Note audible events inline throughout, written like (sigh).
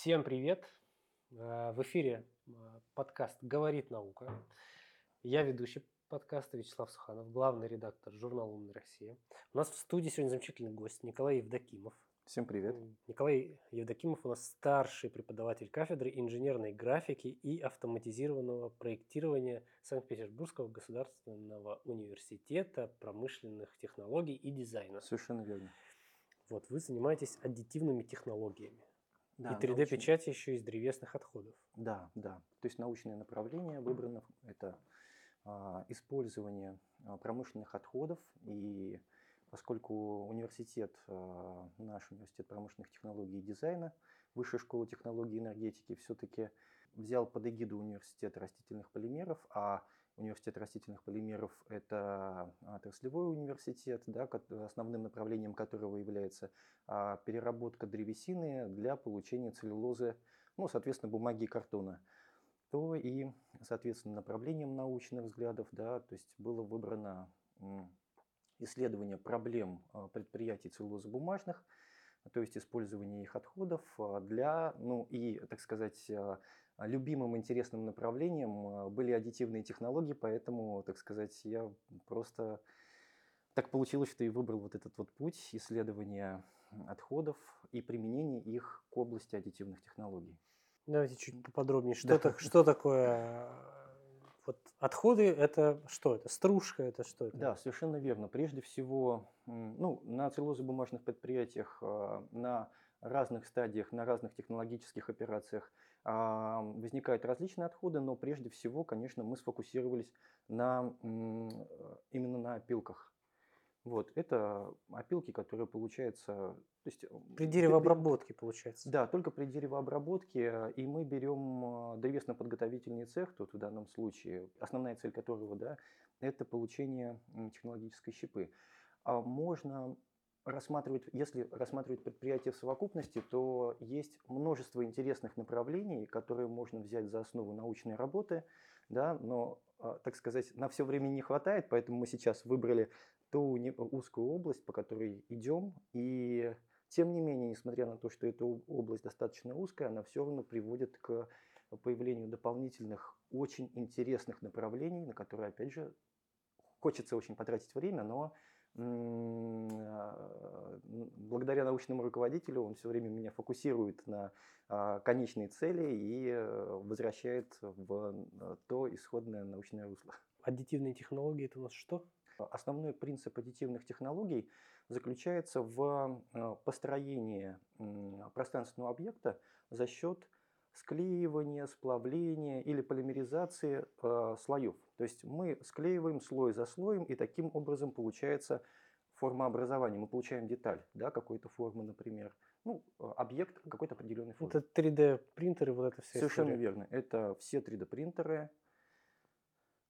Всем привет! Э, в эфире э, подкаст «Говорит наука». Я ведущий подкаста Вячеслав Суханов, главный редактор журнала «Умная Россия». У нас в студии сегодня замечательный гость Николай Евдокимов. Всем привет. Николай Евдокимов у нас старший преподаватель кафедры инженерной графики и автоматизированного проектирования Санкт-Петербургского государственного университета промышленных технологий и дизайна. Совершенно верно. Вот, вы занимаетесь аддитивными технологиями. Да, и 3D-печати еще из древесных отходов. Да, да. То есть научное направление выбрано – это а, использование а, промышленных отходов. И поскольку университет, а, наш университет промышленных технологий и дизайна, Высшая школа технологий и энергетики, все-таки взял под эгиду университета растительных полимеров, а Университет растительных полимеров – это отраслевой университет, да, основным направлением которого является а, переработка древесины для получения целлюлозы, ну, соответственно, бумаги и картона. То и, соответственно, направлением научных взглядов, да, то есть было выбрано исследование проблем а, предприятий целлулозобумажных, то есть использование их отходов а, для, ну и, так сказать, а любимым интересным направлением а, были аддитивные технологии, поэтому, так сказать, я просто так получилось, что и выбрал вот этот вот путь исследования отходов и применения их к области аддитивных технологий. Давайте чуть поподробнее. Что, да. так, что такое вот отходы? Это что? Это стружка? Это что? Это? Да, совершенно верно. Прежде всего, ну, на целлюлозобумажных предприятиях, а, на разных стадиях, на разных технологических операциях а, возникают различные отходы, но прежде всего, конечно, мы сфокусировались на, именно на опилках. Вот, это опилки, которые получаются... То есть, при деревообработке, получается. Да, только при деревообработке. И мы берем а, древесно-подготовительный цех, тут в данном случае, основная цель которого, да, это получение технологической щепы. А можно рассматривать, если рассматривать предприятие в совокупности, то есть множество интересных направлений, которые можно взять за основу научной работы, да, но, а, так сказать, на все время не хватает, поэтому мы сейчас выбрали ту узкую область, по которой идем, и тем не менее, несмотря на то, что эта область достаточно узкая, она все равно приводит к появлению дополнительных очень интересных направлений, на которые, опять же, хочется очень потратить время, но благодаря научному руководителю он все время меня фокусирует на а, конечные цели и э, возвращает в э, то исходное научное русло. Аддитивные технологии это у нас что? Основной принцип аддитивных технологий заключается в э, построении пространственного объекта за счет склеивания, сплавления или полимеризации слоев. То есть мы склеиваем слой за слоем, и таким образом получается формообразование. Мы получаем деталь да, какой-то формы, например. Ну, объект какой-то определенной формы. Это 3D принтеры, вот это все. Совершенно история. верно. Это все 3D принтеры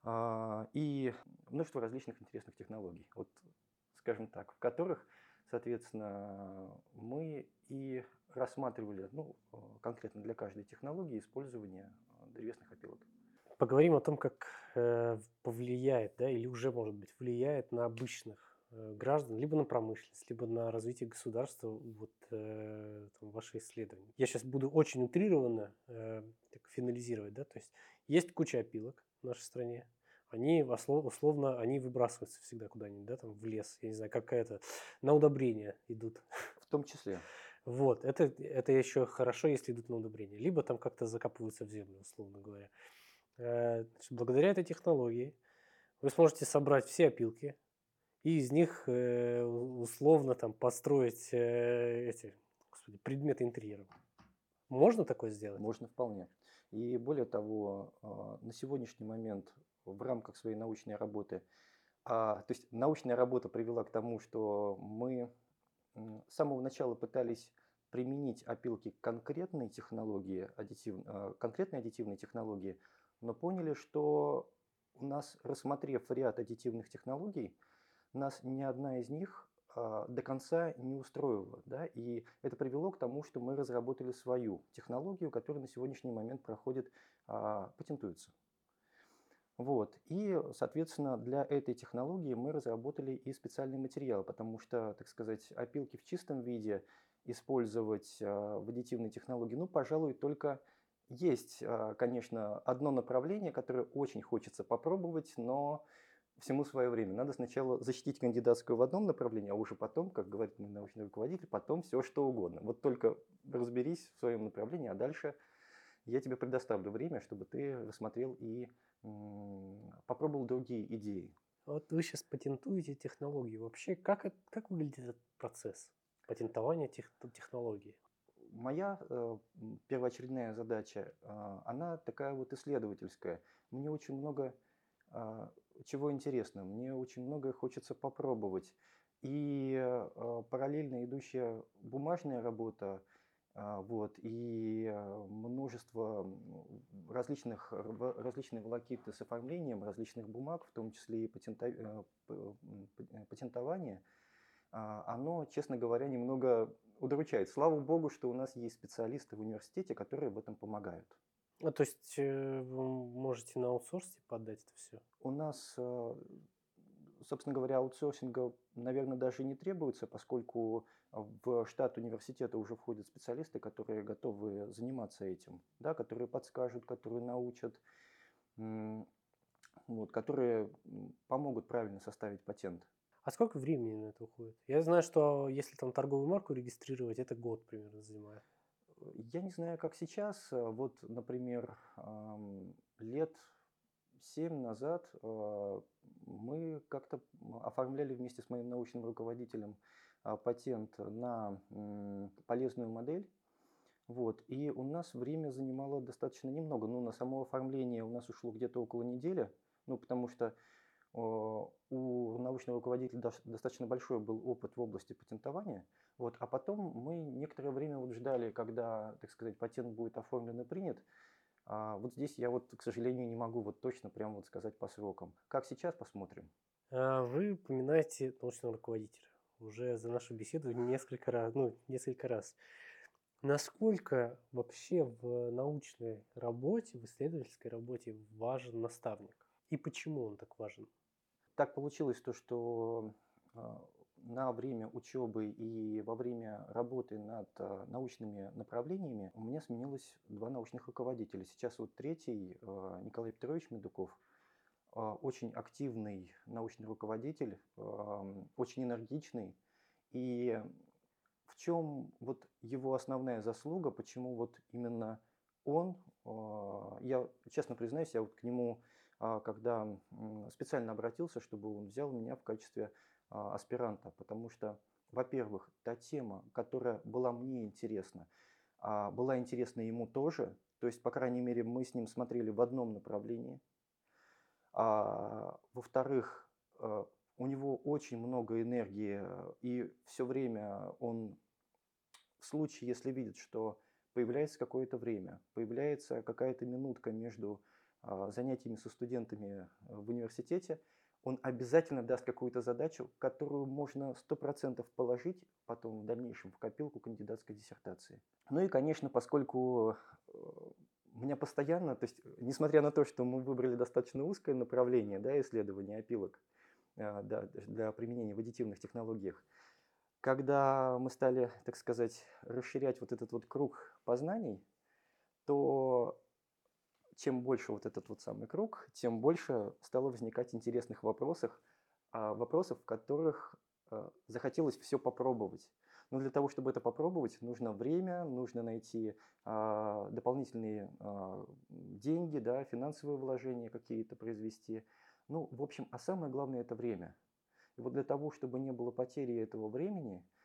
э, и множество различных интересных технологий. Вот, скажем так, в которых, соответственно, мы и рассматривали ну, э, конкретно для каждой технологии использование э, древесных опилок. Поговорим о том, как э, повлияет, да, или уже, может быть, влияет на обычных граждан, либо на промышленность, либо на развитие государства вот, э, там, ваши исследования. Я сейчас буду очень утрированно э, так, финализировать. Да? То есть есть куча опилок в нашей стране, они условно они выбрасываются всегда куда-нибудь, да, там в лес, я не знаю, какая-то на удобрение идут. В том числе. Вот, это, это еще хорошо, если идут на удобрение. Либо там как-то закапываются в землю, условно говоря. Э, благодаря этой технологии вы сможете собрать все опилки и из них э, условно там построить э, эти господи, предметы интерьера. Можно такое сделать? Можно вполне. И более того, на сегодняшний момент в рамках своей научной работы, а, то есть научная работа привела к тому, что мы с самого начала пытались применить опилки к конкретной технологии, аддитив, а, конкретной аддитивной технологии, но поняли, что у нас, рассмотрев ряд аддитивных технологий, нас ни одна из них а, до конца не устроила. Да? И это привело к тому, что мы разработали свою технологию, которая на сегодняшний момент проходит, а, патентуется. Вот. И, соответственно, для этой технологии мы разработали и специальный материал, потому что, так сказать, опилки в чистом виде использовать а, в аддитивной технологии, ну, пожалуй, только есть, а, конечно, одно направление, которое очень хочется попробовать, но всему свое время. Надо сначала защитить кандидатскую в одном направлении, а уже потом, как говорит мой научный руководитель, потом все что угодно. Вот только разберись в своем направлении, а дальше я тебе предоставлю время, чтобы ты рассмотрел и попробовал другие идеи. Вот вы сейчас патентуете технологию. Вообще, как, как выглядит этот процесс патентования тех, технологии? Моя э, первоочередная задача, э, она такая вот исследовательская. Мне очень много э, чего интересно, мне очень многое хочется попробовать. И э, параллельно идущая бумажная работа, а, вот, и а, множество различных, различные волокиты с оформлением различных бумаг, в том числе и патента, э, э, патентование, а, оно, честно говоря, немного удручает. Слава богу, что у нас есть специалисты в университете, которые в этом помогают. А, то есть э, вы можете на аутсорсе подать это все? У нас собственно говоря, аутсорсинга, наверное, даже не требуется, поскольку в штат университета уже входят специалисты, которые готовы заниматься этим, да, которые подскажут, которые научат, вот, которые помогут правильно составить патент. А сколько времени на это уходит? Я знаю, что если там торговую марку регистрировать, это год примерно занимает. Я не знаю, как сейчас. Вот, например, лет семь назад а, мы как-то оформляли вместе с моим научным руководителем а, патент на полезную модель. Вот. И у нас время занимало достаточно немного. Ну, на само оформление у нас ушло где-то около недели, ну, потому что у научного руководителя достаточно большой был опыт в области патентования. Вот. А потом мы некоторое время вот ждали, когда, так сказать, патент будет оформлен и принят. А вот здесь я вот, к сожалению, не могу вот точно прямо вот сказать по срокам. Как сейчас, посмотрим. А вы упоминаете научного руководителя уже за нашу беседу несколько раз, ну, несколько раз. Насколько вообще в научной работе, в исследовательской работе важен наставник? И почему он так важен? Так получилось то, что а, на время учебы и во время работы над а, научными направлениями у меня сменилось два научных руководителя. Сейчас вот третий, а, Николай Петрович Медуков, очень активный научный руководитель, очень энергичный. И в чем вот его основная заслуга, почему вот именно он, я честно признаюсь, я вот к нему, когда специально обратился, чтобы он взял меня в качестве а, аспиранта, потому что, во-первых, та тема, которая была мне интересна, а, была интересна ему тоже, то есть, по крайней мере, мы с ним смотрели в одном направлении. А, во-вторых, у него очень много энергии, и все время он, в случае, если видит, что появляется какое-то время, появляется какая-то минутка между занятиями со студентами в университете, он обязательно даст какую-то задачу, которую можно 100% положить потом в дальнейшем в копилку кандидатской диссертации. Ну и, конечно, поскольку э, меня постоянно, то есть, несмотря на то, что мы выбрали достаточно узкое направление да, исследования опилок э, да, для применения в аддитивных технологиях, когда мы стали, так сказать, расширять вот этот вот круг познаний, то чем больше вот этот вот самый круг, тем больше стало возникать интересных вопросов, а, вопросов, в которых а, захотелось все попробовать. Но для того, чтобы это попробовать, нужно время, нужно найти а, дополнительные деньги, да, финансовые вложения какие-то произвести. Ну, в общем, а самое главное – это время. И вот для того, чтобы не было потери этого времени – а,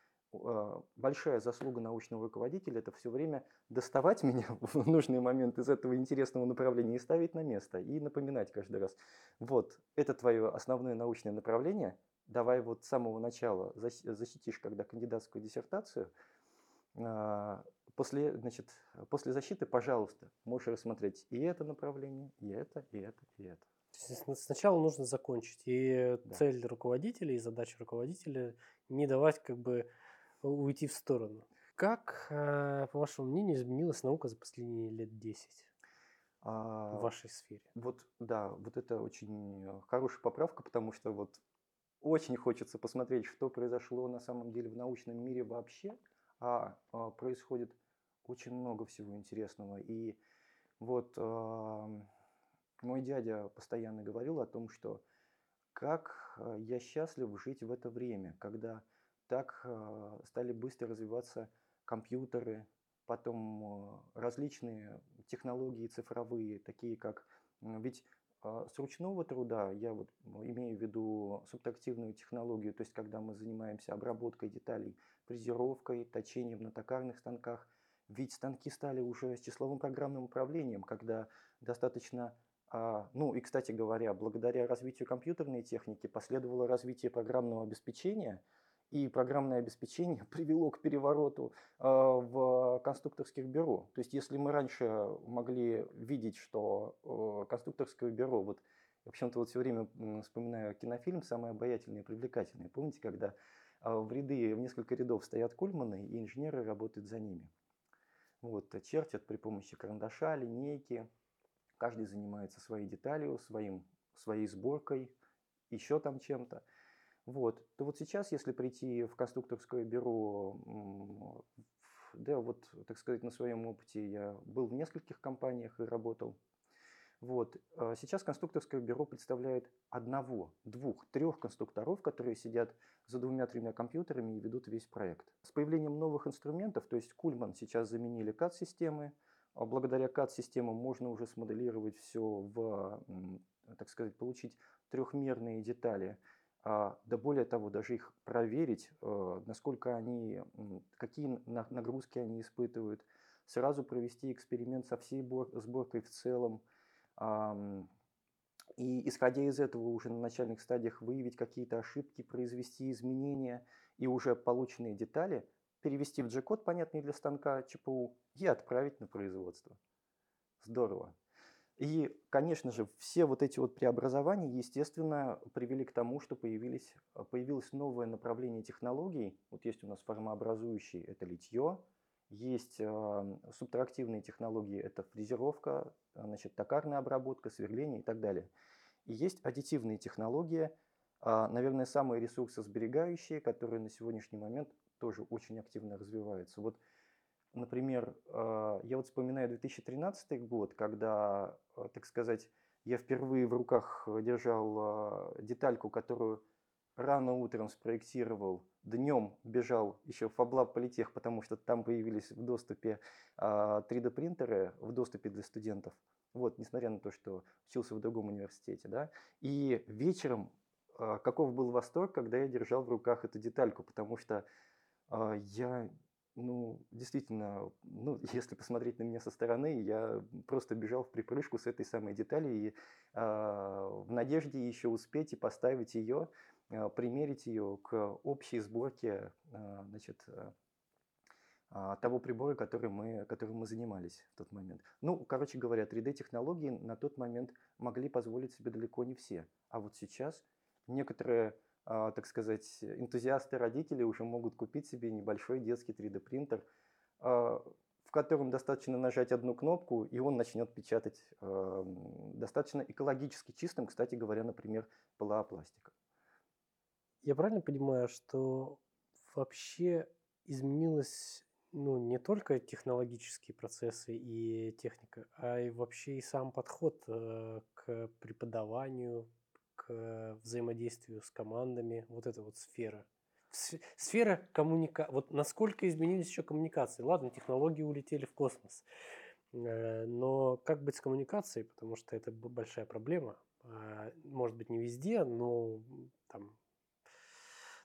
большая заслуга научного руководителя – это все время доставать меня (laughs) в нужный момент из этого интересного направления и ставить на место, и напоминать каждый раз. Вот, это твое основное научное направление, давай вот с самого начала защитишь, когда кандидатскую диссертацию, а, после, значит, после защиты, пожалуйста, можешь рассмотреть и это направление, и это, и это, и это. Сначала нужно закончить. И да. цель руководителя и задача руководителя не давать как бы уйти в сторону. Как, э, по вашему мнению, изменилась наука за последние лет 10 а, в вашей сфере? Вот, да, вот это очень э, хорошая поправка, потому что вот очень хочется посмотреть, что произошло на самом деле в научном мире вообще, а, а происходит очень много всего интересного. И вот а, мой дядя постоянно говорил о том, что как а, я счастлив жить в это время, когда так а, стали быстро развиваться компьютеры, потом а, различные технологии цифровые, такие как... Ведь с ручного труда я вот имею в виду субтрактивную технологию, то есть когда мы занимаемся обработкой деталей, фрезеровкой, точением на токарных станках. Ведь станки стали уже с числовым программным управлением, когда достаточно а, ну и, кстати говоря, благодаря развитию компьютерной техники последовало развитие программного обеспечения, и программное обеспечение (laughs) привело к перевороту а, в конструкторских бюро. То есть если мы раньше могли видеть, что э, конструкторское бюро, вот я почему-то вот все время вспоминаю кинофильм «Самое обаятельное и привлекательное». Помните, когда а, в ряды, в несколько рядов стоят кульманы, и инженеры работают за ними. Вот, чертят при помощи карандаша, линейки, Каждый занимается своей деталью, своим, своей сборкой, еще там чем-то. Вот. То вот сейчас, если прийти в конструкторское бюро, да, вот, так сказать, на своем опыте я был в нескольких компаниях и работал. Вот. А сейчас конструкторское бюро представляет одного, двух, трех конструкторов, которые сидят за двумя-тремя компьютерами и ведут весь проект. С появлением новых инструментов, то есть Кульман сейчас заменили CAD-системы, а благодаря CAD-системам можно уже смоделировать все в, так сказать, получить трехмерные детали. А, да более того, даже их проверить, э, насколько они, какие нагрузки они испытывают, сразу провести эксперимент со всей сборкой в целом, и исходя из этого уже на начальных стадиях выявить какие-то ошибки, произвести изменения и уже полученные детали перевести в G-код, понятный для станка ЧПУ, и отправить на производство. Здорово. И, конечно же, все вот эти вот преобразования, естественно, привели к тому, что появились, появилось новое направление технологий. Вот есть у нас формообразующие, это литье, есть э, субтрактивные технологии, это фрезеровка, значит, токарная обработка, сверление и так далее. И есть аддитивные технологии, э, наверное, самые ресурсосберегающие, которые на сегодняшний момент тоже очень активно развиваются. Вот, например, а, я вот вспоминаю 2013 год, когда, а, так сказать, я впервые в руках держал а, детальку, которую рано утром спроектировал, днем бежал еще в Фаблаб Политех, потому что там появились в доступе 3D-принтеры, в доступе для студентов. Вот, несмотря на то, что учился в другом университете, да. И вечером каков был восторг, когда я держал в руках эту детальку, потому что а, я, ну, действительно, ну, (laughs) если посмотреть на меня со стороны, я просто бежал в припрыжку с этой самой деталью и а, в надежде еще успеть и поставить ее, а, примерить ее к общей сборке, а, значит, а того прибора, который мы, которым мы занимались в тот момент. Ну, короче говоря, 3D-технологии на тот момент могли позволить себе далеко не все. А вот сейчас некоторые так сказать, энтузиасты родители уже могут купить себе небольшой детский 3D принтер, а, в котором достаточно нажать одну кнопку, и он начнет печатать а, достаточно экологически чистым, кстати говоря, например, пластика. Я правильно понимаю, что вообще изменилось ну, не только технологические процессы и техника, а и вообще и сам подход э, к преподаванию, к взаимодействию с командами, вот эта вот сфера. Сфера коммуникации. Вот насколько изменились еще коммуникации. Ладно, технологии улетели в космос. Э, но как быть с коммуникацией? Потому что это большая проблема. А, может быть, не везде, но там,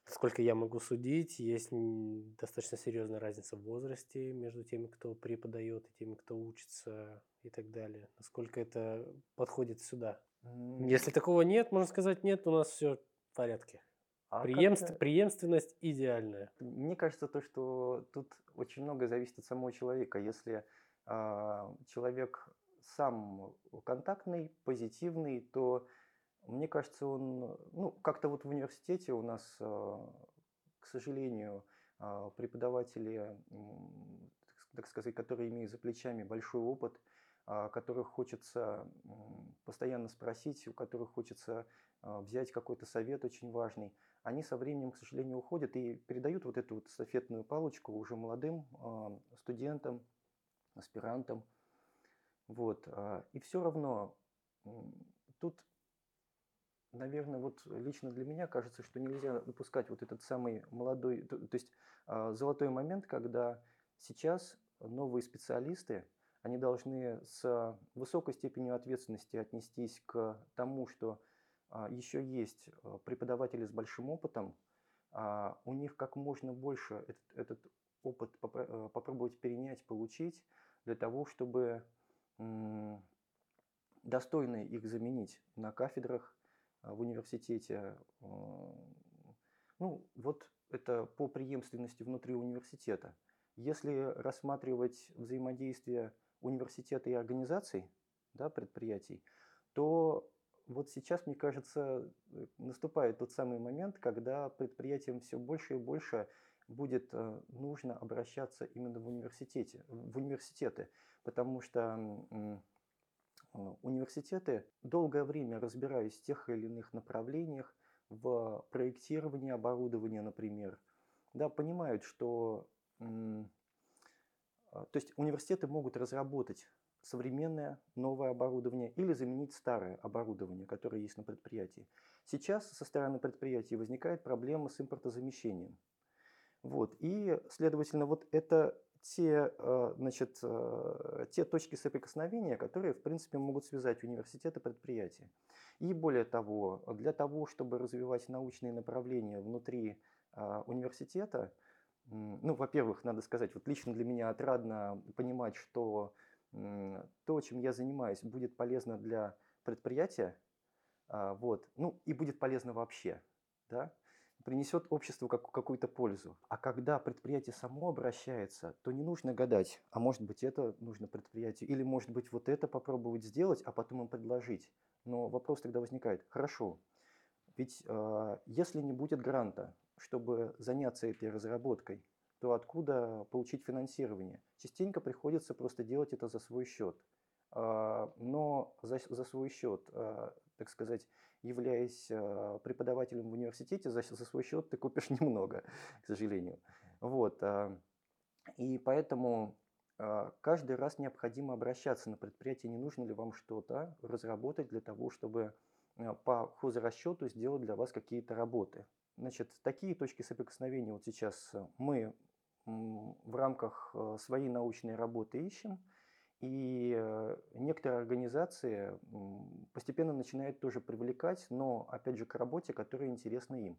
насколько я могу судить, есть достаточно серьезная разница в возрасте между теми, кто преподает, и теми, кто учится и так далее. Насколько это подходит сюда? Если такого нет, можно сказать, нет, у нас все в порядке. А Преемств, преемственность идеальная. Мне кажется, то, что тут очень много зависит от самого человека. Если э, человек сам контактный, позитивный, то мне кажется, он, ну, как-то вот в университете у нас, э, к сожалению, э, преподаватели, так сказать, которые имеют за плечами большой опыт, которых хочется постоянно спросить, у которых хочется а, взять какой-то совет очень важный, они со временем, к сожалению, уходят и передают вот эту вот эстафетную палочку уже молодым а, студентам, аспирантам. Вот. а, И все равно тут, наверное, вот лично для меня кажется, что нельзя допускать вот этот самый молодой, то, есть а, золотой момент, когда сейчас новые специалисты, они должны с высокой степенью ответственности отнестись к тому, что а, еще есть а, преподаватели с большим опытом, а, у них как можно больше этот, этот опыт попро- попробовать перенять, получить, для того, чтобы достойно их заменить на кафедрах в университете. Ну, вот это по преемственности внутри университета. Если рассматривать взаимодействие университета и организаций, да, предприятий, то вот сейчас, мне кажется, э, наступает тот самый момент, когда предприятиям все больше и больше будет э, нужно обращаться именно в университете, в университеты, потому что э, университеты, долгое время разбираясь в тех или иных направлениях, в проектировании оборудования, например, да, понимают, что то есть университеты могут разработать современное новое оборудование или заменить старое оборудование, которое есть на предприятии. Сейчас со стороны предприятий возникает проблема с импортозамещением. Вот. И, следовательно, вот это те, э, значит, э, те точки соприкосновения, которые, в принципе, могут связать университеты и предприятия. И более того, для того, чтобы развивать научные направления внутри а, университета, ну, во-первых, надо сказать, вот лично для меня отрадно понимать, что то, чем я занимаюсь, будет полезно для предприятия, а, вот, ну, и будет полезно вообще, да, принесет обществу как, какую-то пользу. А когда предприятие само обращается, то не нужно гадать, а может быть это нужно предприятию, или может быть вот это попробовать сделать, а потом им предложить. Но вопрос тогда возникает, хорошо, ведь э, если не будет гранта, чтобы заняться этой разработкой, то откуда получить финансирование? Частенько приходится просто делать это за свой счет. А, Но за, за свой счет, а, так сказать, являясь а, преподавателем в университете, за, за свой счет ты купишь (laughs) немного, к сожалению. Вот. И поэтому каждый раз необходимо обращаться на предприятие, не нужно ли вам что-то разработать для того, чтобы по хозрасчету сделать для вас какие-то работы. Значит, такие точки соприкосновения вот сейчас мы в рамках э, своей научной работы ищем, и э, некоторые организации постепенно начинают тоже привлекать, но опять же к работе, которая интересна им.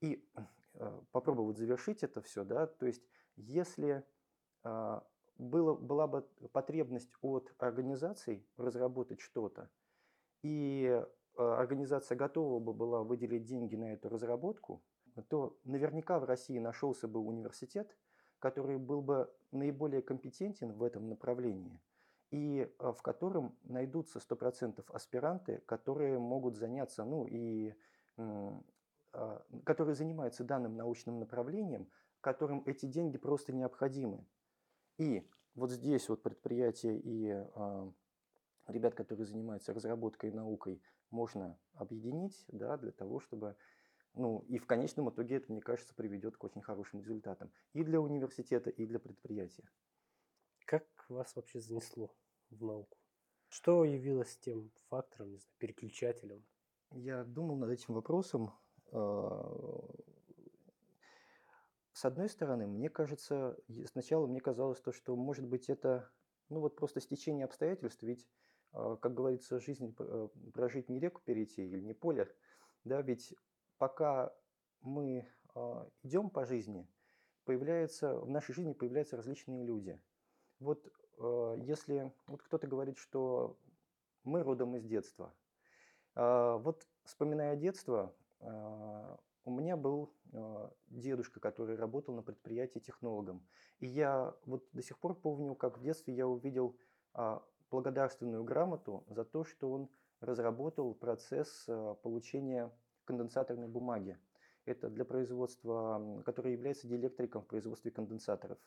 И э, попробую вот завершить это все, да, то есть если было, была бы потребность от организаций разработать что-то, и организация готова бы была выделить деньги на эту разработку, то наверняка в России нашелся бы университет, который был бы наиболее компетентен в этом направлении и э, в котором найдутся 100% аспиранты, которые могут заняться, ну и а, которые занимаются данным научным направлением, которым эти деньги просто необходимы. И вот здесь вот предприятия и а, ребят, которые занимаются разработкой и наукой, можно объединить, да, для того, чтобы, ну, и в конечном итоге это, мне кажется, приведет к очень хорошим результатам и для университета, и для предприятия. Как вас вообще занесло в науку? Что явилось тем фактором, не знаю, переключателем? Я думал над этим вопросом. а, С одной стороны, мне кажется, сначала мне казалось то, что, может быть, это, ну вот просто стечение обстоятельств, ведь, как говорится, жизнь э, прожить не реку перейти или не поле, да, ведь пока мы а, идем по жизни, появляется, в нашей жизни появляются различные люди. Вот э, если вот кто-то говорит, что мы родом из детства, Вот вспоминая детство, у меня был дедушка, который работал на предприятии технологом. И я вот до сих пор помню, как в детстве я увидел благодарственную грамоту за то, что он разработал процесс а, получения конденсаторной бумаги. Это для производства, который является диэлектриком в производстве конденсаторов,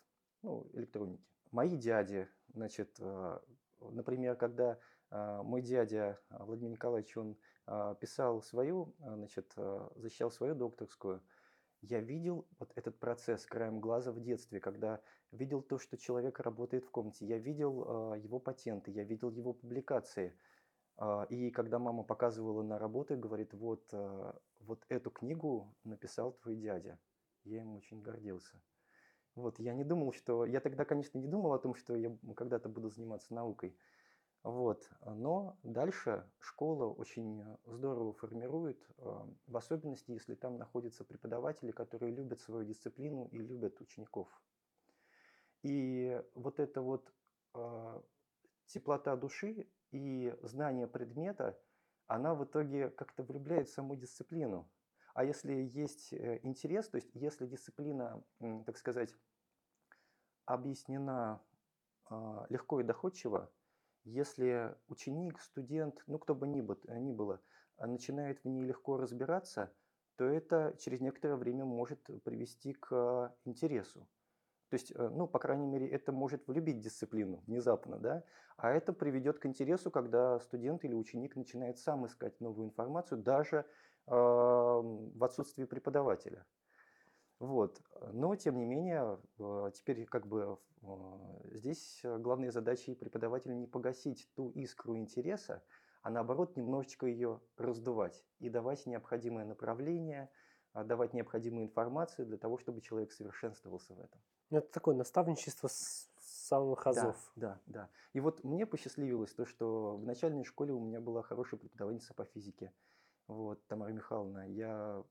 ну, электроники. Мои дяди, значит, а, например, когда а, мой дядя Владимир Николаевич, он писал свою, значит, защищал свою докторскую, я видел вот этот процесс краем глаза в детстве, когда видел то, что человек работает в комнате, я видел а, его патенты, я видел его публикации. А, И когда мама показывала на работы, говорит, вот, а, вот эту книгу написал твой дядя. Я им очень гордился. Вот, я не думал, что... Я тогда, конечно, не думал о том, что я когда-то буду заниматься наукой. Вот. Но дальше школа очень здорово формирует, а, в особенности, если там находятся преподаватели, которые любят свою дисциплину и любят учеников. И вот эта вот а, теплота души и знание предмета, она в итоге как-то влюбляет в саму дисциплину. А если есть э, интерес, то есть если дисциплина, так сказать, объяснена легко и доходчиво, если ученик, студент, ну кто бы ни, бы- э, ни было, а, начинает в ней легко разбираться, то это через некоторое время может привести к интересу. То есть, э, ну, по крайней мере, это может влюбить дисциплину внезапно, да, а это приведет к интересу, когда студент или ученик начинает сам искать новую информацию, даже ам, в отсутствии преподавателя. Вот. Но, тем не менее, э, теперь как бы э, здесь главная задача преподавателя не погасить ту искру интереса, а наоборот немножечко ее раздувать и давать необходимое направление, а, давать необходимую информацию для того, чтобы человек совершенствовался в этом. Ну, Это такое наставничество с самых Да, азов. да, да. И вот мне посчастливилось то, что в начальной школе у меня была хорошая преподавательница по физике. Вот, Тамара Михайловна. Я,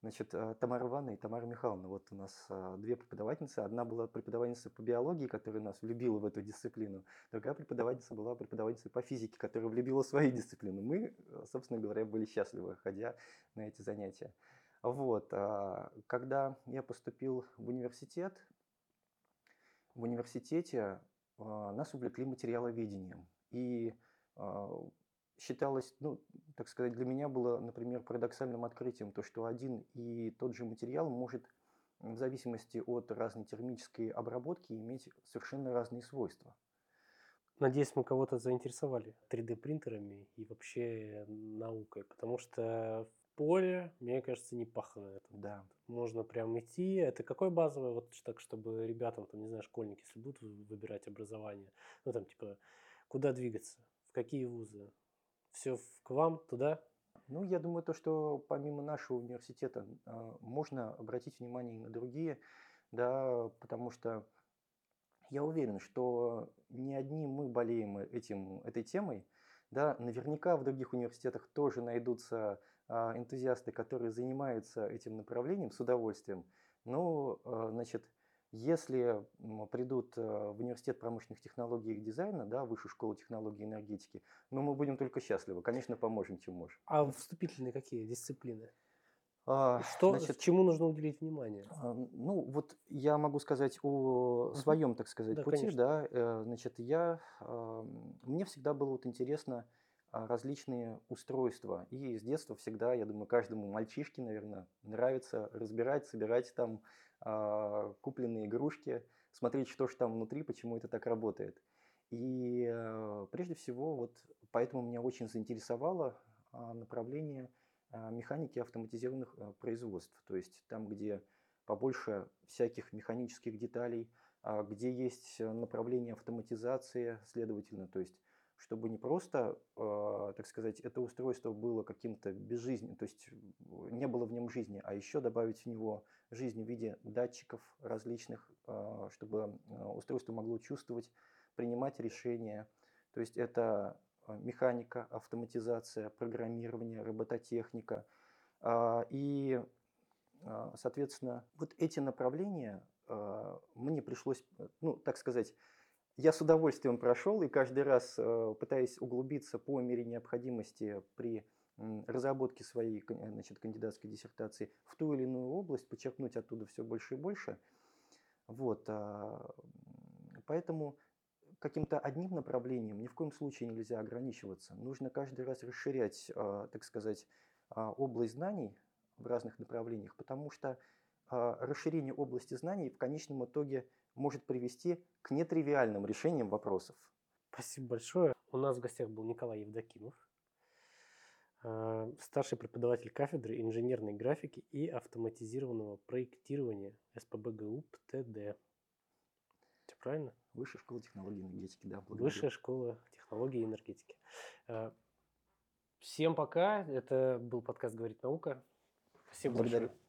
значит, э, Тамара Ивановна и Тамара Михайловна. Вот у нас а, две преподавательницы. Одна была преподавательница по биологии, которая нас влюбила в эту дисциплину. Другая преподавательница была преподавательницей по физике, которая влюбила в свою дисциплину. Мы, э, собственно говоря, были счастливы, ходя на эти занятия. Вот. а Когда я поступил в университет, в университете а, нас увлекли материаловедением. И считалось, ну, так сказать, для меня было, например, парадоксальным открытием то, что один и тот же материал может в зависимости от разной термической обработки иметь совершенно разные свойства. Надеюсь, мы кого-то заинтересовали 3D-принтерами и вообще наукой, потому что в поле, мне кажется, не пахано это. Да. Можно прям идти. Это какое базовое, вот так, чтобы ребятам, там, не знаю, школьники, если будут вы- выбирать образование, ну, там, типа, куда двигаться, в какие вузы, все к вам, туда? Ну, я думаю, то, что помимо нашего университета а, можно обратить внимание и на другие, да, потому что я уверен, что не одни мы болеем этим, этой темой, да, наверняка в других университетах тоже найдутся а, энтузиасты, которые занимаются этим направлением с удовольствием. Но, а, значит, если придут а, в университет промышленных технологий и дизайна, да, высшую школу технологий и энергетики, ну, мы будем только счастливы, конечно, поможем, чем можем. А вступительные какие дисциплины? А, Что, значит, чему нужно уделить внимание? а, Ну, вот я могу сказать о своем, так сказать, Да, пути, конечно. да. Э, Значит, я, мне всегда было вот интересно различные устройства. И с детства всегда, я думаю, каждому мальчишке, наверное, нравится разбирать, собирать там а, купленные игрушки, смотреть, что же там внутри, почему это так работает. И э, прежде всего, вот поэтому меня очень заинтересовало а, направление а, механики автоматизированных а, производств. То есть там, где побольше всяких механических деталей, а, где есть э, направление автоматизации, следовательно, то есть чтобы не просто, а, так сказать, это устройство было каким-то безжизненным, то есть э, не было в нем жизни, а еще добавить в него жизнь в виде датчиков различных, а, чтобы а, устройство могло чувствовать, принимать решения. То есть это а, механика, автоматизация, программирование, робототехника. А, И, соответственно, вот эти направления мне пришлось, э, ну, так сказать, я с удовольствием прошел и каждый раз э, пытаясь углубиться по мере необходимости при разработке своей значит, кандидатской диссертации в ту или иную область, подчеркнуть оттуда все больше и больше. Вот, а, поэтому каким-то одним направлением ни в коем случае нельзя ограничиваться. Нужно каждый раз расширять, а, так сказать, а, область знаний в разных направлениях, потому что расширение области знаний в конечном итоге может привести к нетривиальным решениям вопросов. Спасибо большое. У нас в гостях был Николай Евдокимов, э, старший преподаватель кафедры инженерной графики и автоматизированного проектирования СПбГУ ПТД. Все правильно? Высшая школа технологий и энергетики, да. благодарю. Высшая школа технологий и энергетики. Э, Всем пока. Это был подкаст «Говорит наука». Спасибо Благодарю. большое.